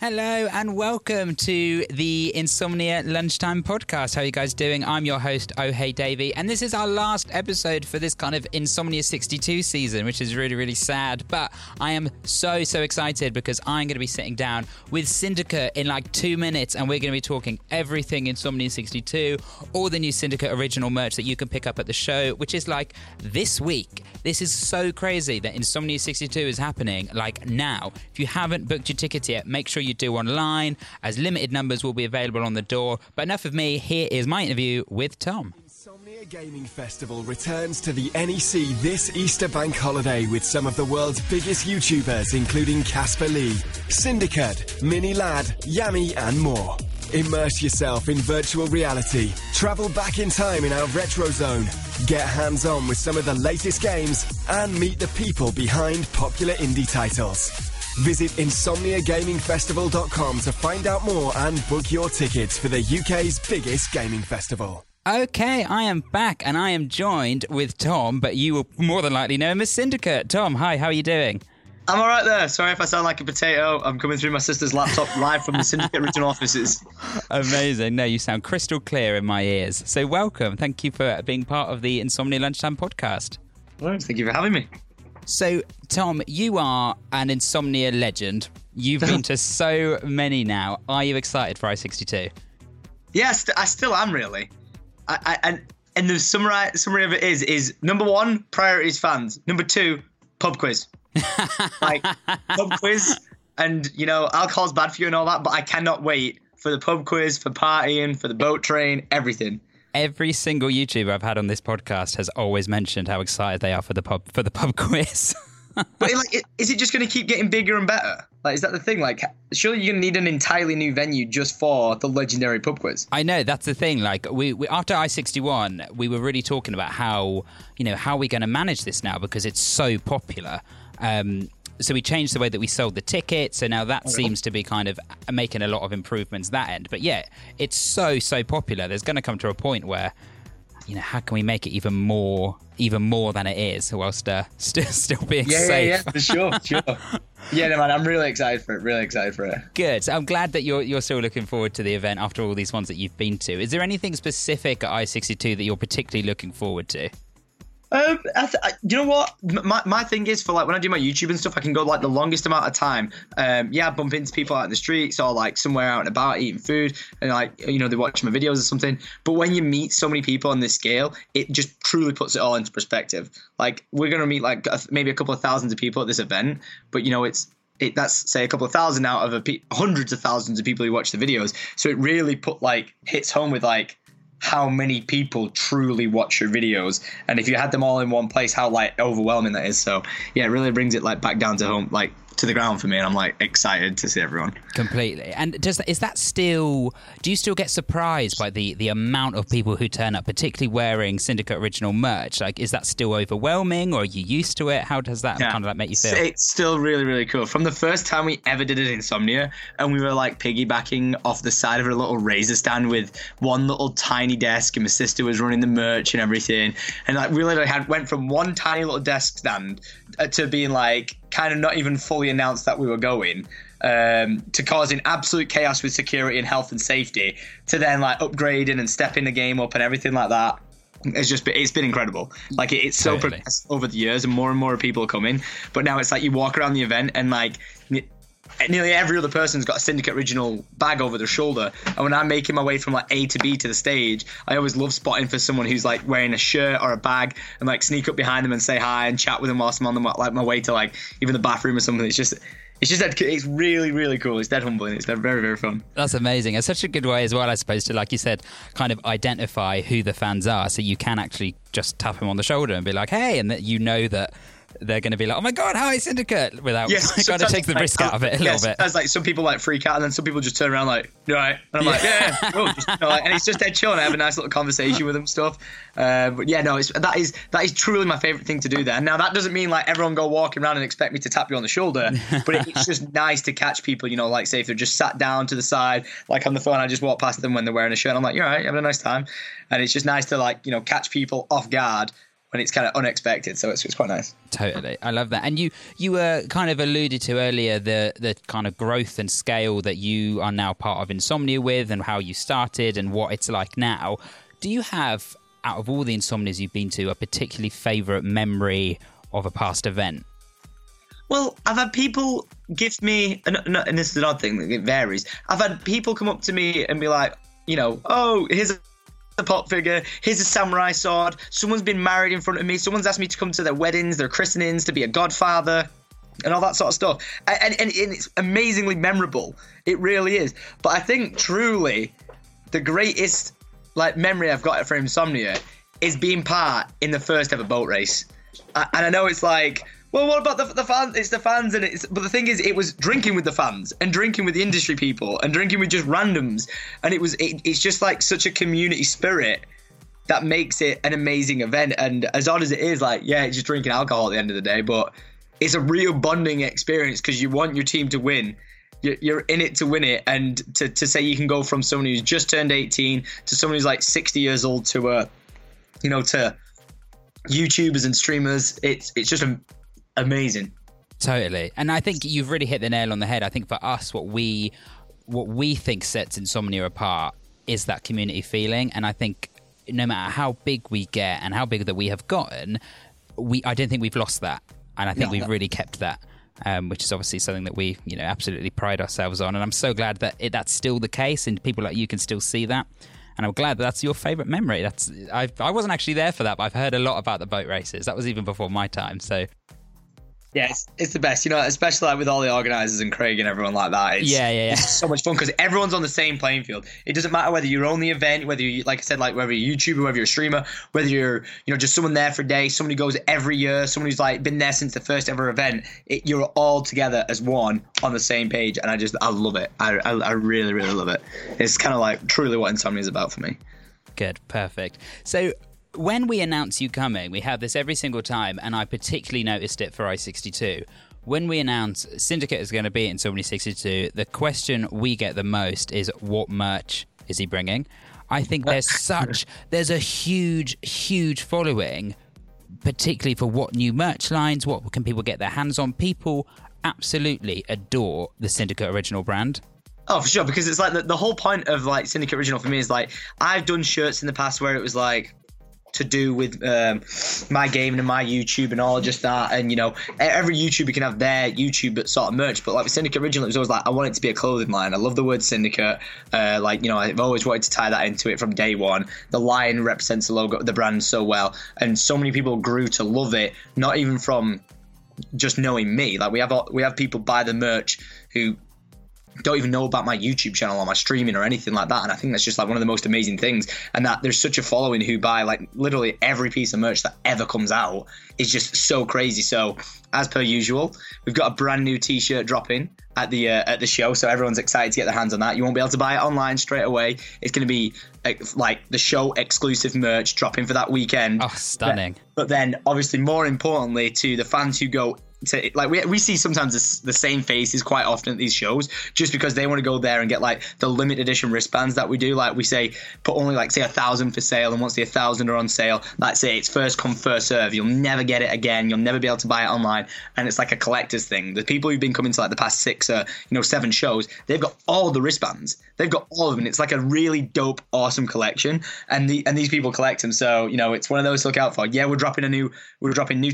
Hello and welcome to the Insomnia Lunchtime Podcast. How are you guys doing? I'm your host, Oh Hey Davey, and this is our last episode for this kind of Insomnia 62 season, which is really, really sad. But I am so, so excited because I'm going to be sitting down with Syndicate in like two minutes, and we're going to be talking everything Insomnia 62, all the new Syndicate original merch that you can pick up at the show, which is like this week. This is so crazy that Insomnia 62 is happening like now. If you haven't booked your ticket yet, make sure you do online, as limited numbers will be available on the door. But enough of me. Here is my interview with Tom. Insomnia Gaming Festival returns to the NEC this Easter bank holiday with some of the world's biggest YouTubers, including Casper Lee, Syndicate, Mini Lad, Yami, and more. Immerse yourself in virtual reality. Travel back in time in our retro zone. Get hands on with some of the latest games and meet the people behind popular indie titles. Visit insomniagamingfestival.com to find out more and book your tickets for the UK's biggest gaming festival. Okay, I am back and I am joined with Tom, but you will more than likely know him as Syndicate. Tom, hi, how are you doing? I'm all right there. Sorry if I sound like a potato. I'm coming through my sister's laptop live from the Syndicate original offices. Amazing. No, you sound crystal clear in my ears. So, welcome. Thank you for being part of the Insomnia Lunchtime podcast. thank you for having me. So, Tom, you are an Insomnia legend. You've been to so many now. Are you excited for I62? Yes, I still am really. I, I, and and the summary summary of it is is number one priorities fans. Number two pub quiz. like pub quiz, and you know alcohol's bad for you and all that, but I cannot wait for the pub quiz, for partying, for the boat train, everything. Every single YouTuber I've had on this podcast has always mentioned how excited they are for the pub for the pub quiz. but like, is it just going to keep getting bigger and better? Like, is that the thing? Like, surely you're going to need an entirely new venue just for the legendary pub quiz. I know that's the thing. Like, we, we after I sixty one, we were really talking about how you know how we're going to manage this now because it's so popular. Um, so we changed the way that we sold the tickets. So now that seems to be kind of making a lot of improvements that end. But yeah, it's so so popular. There's going to come to a point where you know how can we make it even more even more than it is whilst uh, still still being yeah, safe. Yeah, yeah, for sure, sure. Yeah, no, man, I'm really excited for it. Really excited for it. Good. So I'm glad that you're you're still looking forward to the event after all these ones that you've been to. Is there anything specific at I62 that you're particularly looking forward to? Um, I th- I, you know what? My, my thing is for like when I do my YouTube and stuff, I can go like the longest amount of time. Um, yeah, I bump into people out in the streets or like somewhere out and about eating food, and like you know they watch my videos or something. But when you meet so many people on this scale, it just truly puts it all into perspective. Like we're gonna meet like maybe a couple of thousands of people at this event, but you know it's it, that's say a couple of thousand out of a pe- hundreds of thousands of people who watch the videos. So it really put like hits home with like how many people truly watch your videos. And if you had them all in one place how like overwhelming that is. So yeah it really brings it like back down to home like to the ground for me and I'm like excited to see everyone. Completely. And does is that still do you still get surprised by the the amount of people who turn up particularly wearing Syndicate original merch? Like is that still overwhelming or are you used to it? How does that yeah. kind of like make you feel? It's still really really cool. From the first time we ever did it Insomnia and we were like piggybacking off the side of a little Razer stand with one little tiny desk and my sister was running the merch and everything and like we literally had went from one tiny little desk stand uh, to being like kind of not even fully announced that we were going um, to causing absolute chaos with security and health and safety to then like upgrading and stepping the game up and everything like that. It's just been, it's been incredible. Like it, it's so totally. progressed over the years and more and more people are coming. But now it's like you walk around the event and like nearly every other person's got a syndicate original bag over their shoulder and when i'm making my way from like a to b to the stage i always love spotting for someone who's like wearing a shirt or a bag and like sneak up behind them and say hi and chat with them whilst i'm on the, like my way to like even the bathroom or something. It's just it's just that it's really really cool. It's dead humbling. It's dead very very fun. That's amazing. It's such a good way as well i suppose to like you said kind of identify who the fans are so you can actually just tap them on the shoulder and be like hey and that you know that they're going to be like, "Oh my god, how is Syndicate?" Without yes, kind of take the risk out of it a yes, little bit. As like some people like freak out, and then some people just turn around like, "Right," and I'm like, "Yeah, yeah cool. just, you know, like, and it's just dead chill, and I have a nice little conversation with them stuff. Uh, but yeah, no, it's, that is that is truly my favorite thing to do there. Now that doesn't mean like everyone go walking around and expect me to tap you on the shoulder, but it, it's just nice to catch people. You know, like say if they're just sat down to the side, like on the phone, I just walk past them when they're wearing a shirt. I'm like, "You're right, having a nice time," and it's just nice to like you know catch people off guard when it's kind of unexpected. So it's, it's quite nice. Totally, I love that. And you you were kind of alluded to earlier the the kind of growth and scale that you are now part of Insomnia with, and how you started and what it's like now. Do you have out of all the Insomnias you've been to a particularly favourite memory of a past event? Well, I've had people give me, and, and this is an odd thing, it varies. I've had people come up to me and be like, you know, oh, here's a pop figure. Here's a samurai sword. Someone's been married in front of me. Someone's asked me to come to their weddings, their christenings, to be a godfather, and all that sort of stuff. And, and, and it's amazingly memorable. It really is. But I think truly, the greatest like memory I've got for Insomnia is being part in the first ever boat race. And I know it's like well, what about the, the fans? It's the fans, and it's. But the thing is, it was drinking with the fans and drinking with the industry people and drinking with just randoms, and it was. It, it's just like such a community spirit that makes it an amazing event. And as odd as it is, like yeah, it's just drinking alcohol at the end of the day, but it's a real bonding experience because you want your team to win. You're in it to win it, and to, to say you can go from someone who's just turned 18 to someone who's like 60 years old to a, you know, to YouTubers and streamers. It's it's just a amazing. Totally. And I think you've really hit the nail on the head. I think for us what we what we think sets insomnia apart is that community feeling and I think no matter how big we get and how big that we have gotten, we I don't think we've lost that. And I think no, we've no. really kept that. Um, which is obviously something that we, you know, absolutely pride ourselves on, and I'm so glad that it, that's still the case, and people like you can still see that. And I'm glad that that's your favourite memory. That's I, I wasn't actually there for that, but I've heard a lot about the boat races. That was even before my time, so yeah, it's, it's, the best, you know, especially like with all the organizers and Craig and everyone like that. It's, yeah, yeah, yeah. It's so much fun because everyone's on the same playing field. It doesn't matter whether you're on the event, whether you, like I said, like whether you're a YouTuber, whether you're a streamer, whether you're, you know, just someone there for a day, someone who goes every year, someone who's like been there since the first ever event. It, you're all together as one on the same page, and I just, I love it. I, I, I really, really love it. It's kind of like truly what Insomnia is about for me. Good, perfect. So when we announce you coming, we have this every single time, and I particularly noticed it for i62 when we announce Syndicate is going to be in Insomnia 62, the question we get the most is what merch is he bringing? I think there's such there's a huge huge following particularly for what new merch lines, what can people get their hands on? People absolutely adore the Syndicate original brand. Oh, for sure, because it's like the, the whole point of like Syndicate Original for me is like I've done shirts in the past where it was like to do with um, my gaming and my YouTube and all just that. And you know, every YouTuber can have their YouTube sort of merch, but like with Syndicate originally, it was always like I want it to be a clothing line. I love the word Syndicate. Uh, like you know, I've always wanted to tie that into it from day one. The lion represents the logo, the brand so well, and so many people grew to love it. Not even from just knowing me. Like we have we have people buy the merch who don't even know about my YouTube channel or my streaming or anything like that. And I think that's just like one of the most amazing things. And that there's such a following who buy like literally every piece of merch that ever comes out is just so crazy. So as per usual, we've got a brand new T-shirt dropping at the uh, at the show, so everyone's excited to get their hands on that. You won't be able to buy it online straight away. It's going to be like the show exclusive merch dropping for that weekend. Oh, stunning! But, but then, obviously, more importantly, to the fans who go to like we, we see sometimes the, the, same faces quite often at these shows just because they want to go there and get like the limited edition wristbands that we do. Like we say put only like say a thousand for sale and once the a thousand are on sale that's it. It's first come first serve. You'll never get it again. You'll never be able to buy it online. And it's like a collector's thing. The people who've been coming to like the past six uh, you know seven shows they've got all the wristbands. They've got all of them. It's like a really dope awesome collection. And the and these people collect them. So you know it's one of those to look out for. Yeah we're dropping a new we're dropping new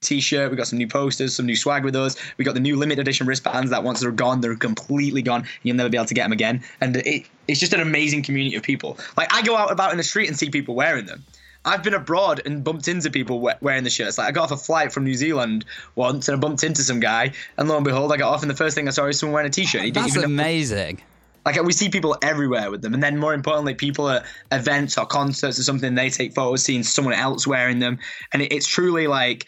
t-shirt. We got some new posters, some new swag with us. We got the new limited edition wristbands that once they're gone, they're completely gone. You'll never be able to get them again. And it, it's just an amazing community of people. Like I go out about in the street and see people wearing them. I've been abroad and bumped into people wearing the shirts. Like I got off a flight from New Zealand once and I bumped into some guy, and lo and behold, I got off and the first thing I saw was someone wearing a t-shirt. He That's amazing. Like we see people everywhere with them, and then more importantly, people at events or concerts or something, they take photos seeing someone else wearing them, and it's truly like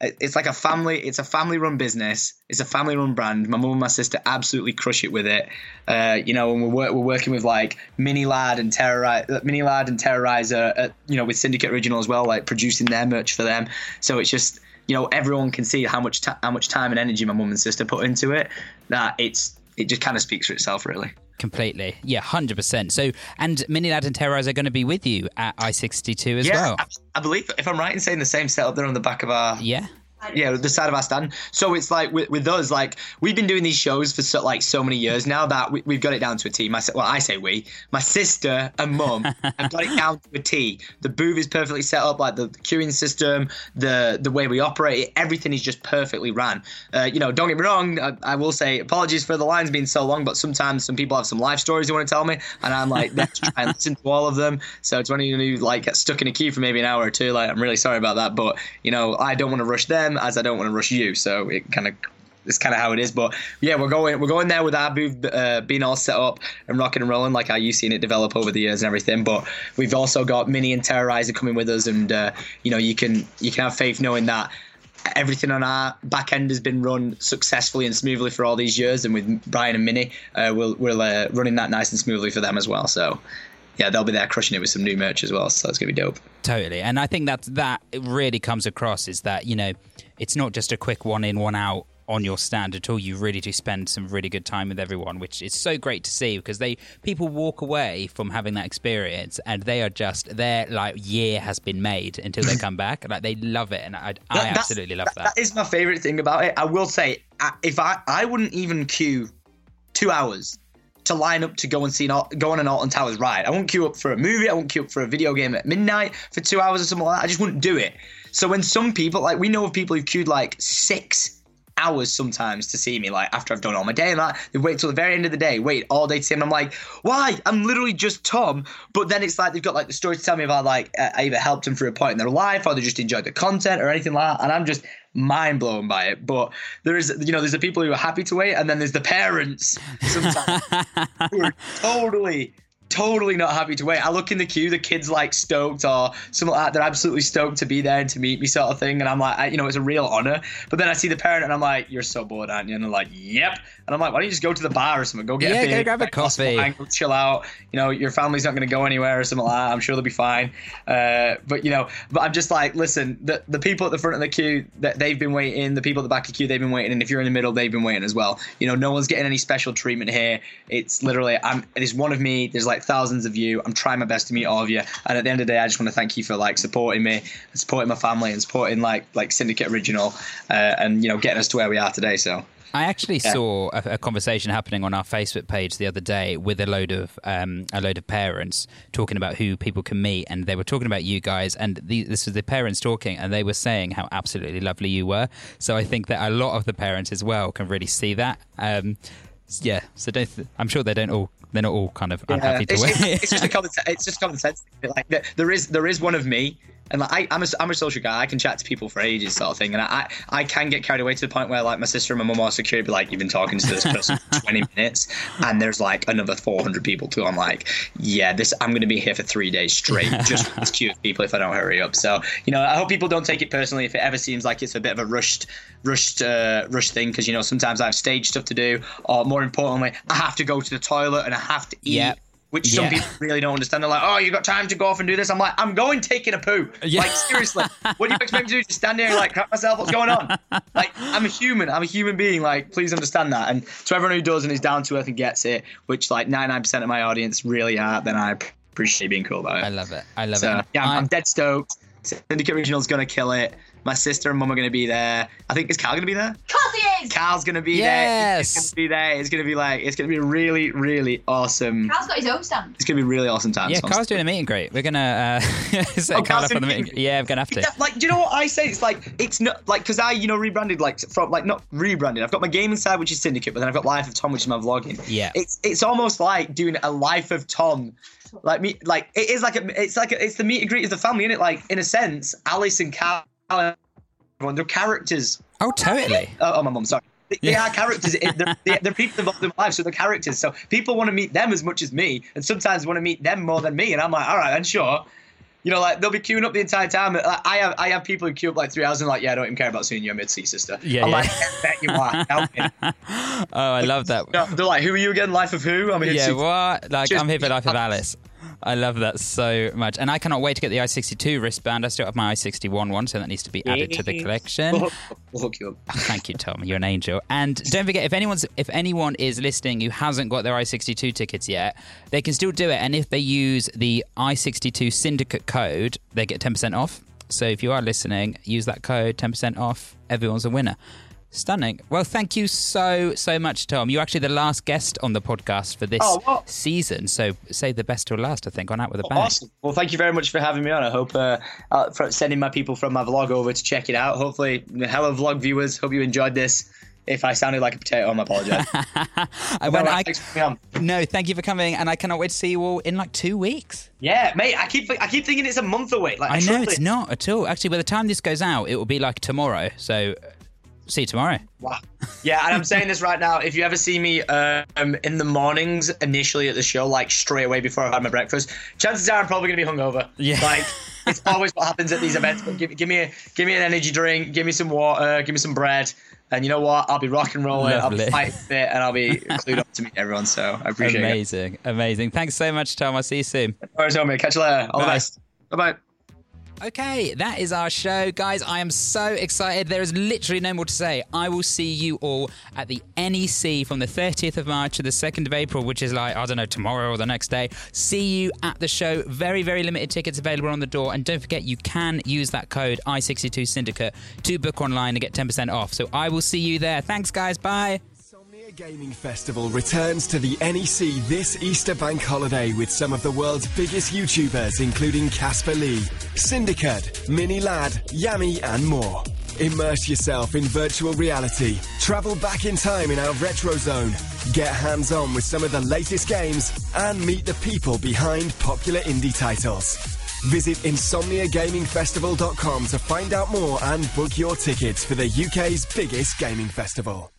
Uh, it's like a family it's a family run business. It's a family run brand. My mum and my sister absolutely crush it with it. Uh, you know and we're, we're working with like mini lad and terrorize uh, mini lad and terrorizer at, you know with syndicate original as well like producing their merch for them. So it's just you know everyone can see how much how much time and energy my mum and sister put into it that it's it just kind of speaks for itself really Completely. Yeah, 100%. So, and Mini Lad and Terrorize are going to be with you at I62 as yeah, well. I, I believe, if I'm right in saying the same setup there on the back of our Yeah. Yeah the side of our stand. So it's like with, with us like we've been doing these shows for so, like so many years now that we, we've got it down to a t. My, well i say we. My sister and mum have got it down to a t. The booth is perfectly set up like the, queuing system the the way we operate it everything is just perfectly ran. Uh, you know don't get me wrong I, I will say apologies for the lines being so long but sometimes some people have some life stories they want to tell me and i'm like let's try and listen to all of them. So it's when you like get stuck in a queue for maybe an hour or two like i'm really sorry about that but you know i don't want to rush them as I don't want to rush you. So it kind of it's kind of how it is. But yeah, we're going we're going there with our uh, being all set up and rocking and rolling like how you've seen it develop over the years and everything. But we've also got Mini and Terrorizer coming with us, and uh, you know you can you can have faith knowing that. Everything on our back end has been run successfully and smoothly for all these years, and with Brian and Minnie, uh, we'll we're uh, running that nice and smoothly for them as well. So, yeah, they'll be there crushing it with some new merch as well. So it's gonna be dope. Totally. And I think that that really comes across is that, you know, it's not just a quick one in, one out on your stand at all. You really do spend some really good time with everyone, which is so great to see because they people walk away from having that experience and they are just their like year has been made until they come back. Like they love it, and I, I absolutely love that. That is my favorite thing about it. I will say, if I I wouldn't even queue two hours to line up to go and see an, go on an Alton Towers ride. I won't queue up for a movie. I won't queue up for a video game at midnight for two hours or something like that. I just wouldn't do it. So when some people like we know of people who've queued like six hours sometimes to see me like after I've done all my day and that. They wait till the very end of the day wait all day to see him I'm like why? I'm literally just Tom. But then it's like they've got like the story to tell me about like uh, I either helped them through a point in their life or they just enjoyed the content or anything like that. And I'm just mind blown by it. But there is you know there's the people who are happy to wait and then there's the parents sometimes who are totally totally not happy to wait. I look in the queue, the kids like stoked or something like that. They're absolutely stoked to be there and to meet me, sort of thing. And I'm like, I, you know, it's a real honor. But then I see the parent and I'm like, you're so bored, aren't you? And they're like, yep. And I'm like, why don't you just go to the bar or something? Go get Yeah, a go grab a get glass of coffee. wine, go chill out. You know, your family's not going to go anywhere or something like that. I'm sure they'll be fine. Uh, but you know, but I'm just like, listen, the the people at the front of the queue that they've been waiting, the people at the back of the queue they've been waiting, and if you're in the middle, they've been waiting as well. You know, no one's getting any special treatment here. It's literally, I'm. There's one of me. There's like thousands of you. I'm trying my best to meet all of you. And at the end of the day, I just want to thank you for like supporting me, supporting my family, and supporting like like Syndicate Original, uh, and you know, getting us to where we are today. So. I actually saw a, a conversation happening on our Facebook page the other day with a load of um, a load of parents talking about who people can meet, and they were talking about you guys, and the, this was the parents talking, and they were saying how absolutely lovely you were. So I think that a lot of the parents as well can really see that. Um, yeah, so don't th- I'm sure they don't all they're not all kind of unhappy to it's, wait. it's, it's just a common sense. It's just common sense. Like there is there is one of me, and like I, I'm a I'm a social guy. I can chat to people for ages, sort of thing. And I I, I can get carried away to the point where like my sister and my mum are security, be like, you've been talking to this person for 20 minutes, and there's like another 400 people too. I'm like, yeah, this I'm going to be here for three days straight just with queue people if I don't hurry up. So you know, I hope people don't take it personally if it ever seems like it's a bit of a rushed rushed uh, rushed thing because you know sometimes I have stage stuff to do, or more importantly, I have to go to the toilet and I have to eat Yep. Which some Yeah. people really don't understand. They're like, "Oh, you got time to go off and do this?" I'm like, "I'm going taking a poo." Yeah. Like seriously, what do you expect me to do? Just stand there and like crap myself? What's going on? Like I'm a human. I'm a human being. Like please understand that. And to everyone who does and is down to earth and gets it, which like 99% of my audience really are, then I appreciate being cool about it. I love it. I love So it. yeah, I'm- I'm dead stoked. Syndicate Original's gonna kill it. My sister and mum are gonna be there. I think is Carl gonna be there? Of course he is! Carl's gonna be there. Yes. It's gonna be there. It's gonna be like it's gonna be really, really awesome. Carl's got his own stand. It's gonna be really awesome time. yeah, So Carl's doing a meeting. great. We're gonna uh, set Oh, Carl up on the doing a meet. meet and Yeah, I'm gonna have to. Yeah, like, do you know what I say? It's like it's not like because I, you know, rebranded like from like not rebranded. I've got my gaming side, which is Syndicate, but then I've got Life of Tom, which is my vlogging. Yeah. it's it's almost like doing a Life of Tom, like me, like it is like a, it's like a, it's the meet and greet of the family, in it? Like in a sense, Alice and Carl, everyone, they're characters. Oh, totally. Oh, oh my mum, sorry. They, they Yeah. are characters. They're, they're, they're people involved in my life, so they're characters. So people want to meet them as much as me, and sometimes want to meet them more than me. And I'm like, all right, then sure. You know, like they'll be queuing up the entire time. Like, I have I have people who queue up like three hours and like, yeah, I don't even care about seeing your mid sea sister. Yeah, I'm yeah. like, I bet you are. Help me. Oh, I love that. No, they're like, who are you again? Life of who? I'm here Yeah, what? Like, Just- I'm here for Life of Alice. I love that so much. And I cannot wait to get the i62 wristband. I still have my i61 one, so that needs to be added to the collection. Oh, oh, we'll you. Thank you, Tom. You're an angel. And don't forget, if anyone's if anyone is listening who hasn't got their i62 tickets yet, they can still do it. And if they use the i62 syndicate code, they get 10% off. So if you are listening, use that code, 10% off. Everyone's a winner. Stunning. Well, thank you so, so much, Tom. You're actually the last guest on the podcast for this Oh, what? season. So say the best till last, I think, on Out with a Bang. Awesome. Well, thank you very much for having me on. I hope uh, uh, for sending my people from my vlog over to check it out. Hopefully, hello vlog viewers. Hope you enjoyed this. If I sounded like a potato, I'm apologize. I went, I, Thanks for having no, thank you for coming, and I cannot wait to see you all in like two weeks. Yeah, mate. I keep I keep thinking it's a month away. Like I know it's not at all. Actually, by the time this goes out, it will be like tomorrow. So, see you tomorrow. Wow. Yeah, and I'm saying this right now. If you ever see me um, in the mornings initially at the show, like straight away before I've had my breakfast, chances are I'm probably going to be hungover. Yeah. Like it's always what happens at these events. But give, give me a, give me an energy drink, give me some water, give me some bread, and you know what? I'll be rock and rolling. I'll be fighting fit, and I'll be clued up to meet everyone. So I appreciate it. Amazing, amazing. Thanks so much, Tom. I'll see you soon. All right, so, mate. Catch you later. All Bye. the best. Bye bye. Okay, that is our show. Guys, I am so excited. There is literally no more to say. I will see you all at the NEC from the 30th of March to the 2nd of April, which is like, I don't know, tomorrow or the next day. See you at the show. Very, very limited tickets available on the door. And don't forget, you can use that code I62 Syndicate to book online and get 10% off. So I will see you there. Thanks, guys. Bye. Gaming Festival returns to the NEC this Easter bank holiday with some of the world's biggest YouTubers, including Casper Lee, Syndicate, Mini Lad, Yami, and more. Immerse yourself in virtual reality, travel back in time in our retro zone, get hands on with some of the latest games, and meet the people behind popular indie titles. Visit insomniagamingfestival.com to find out more and book your tickets for the UK's biggest gaming festival.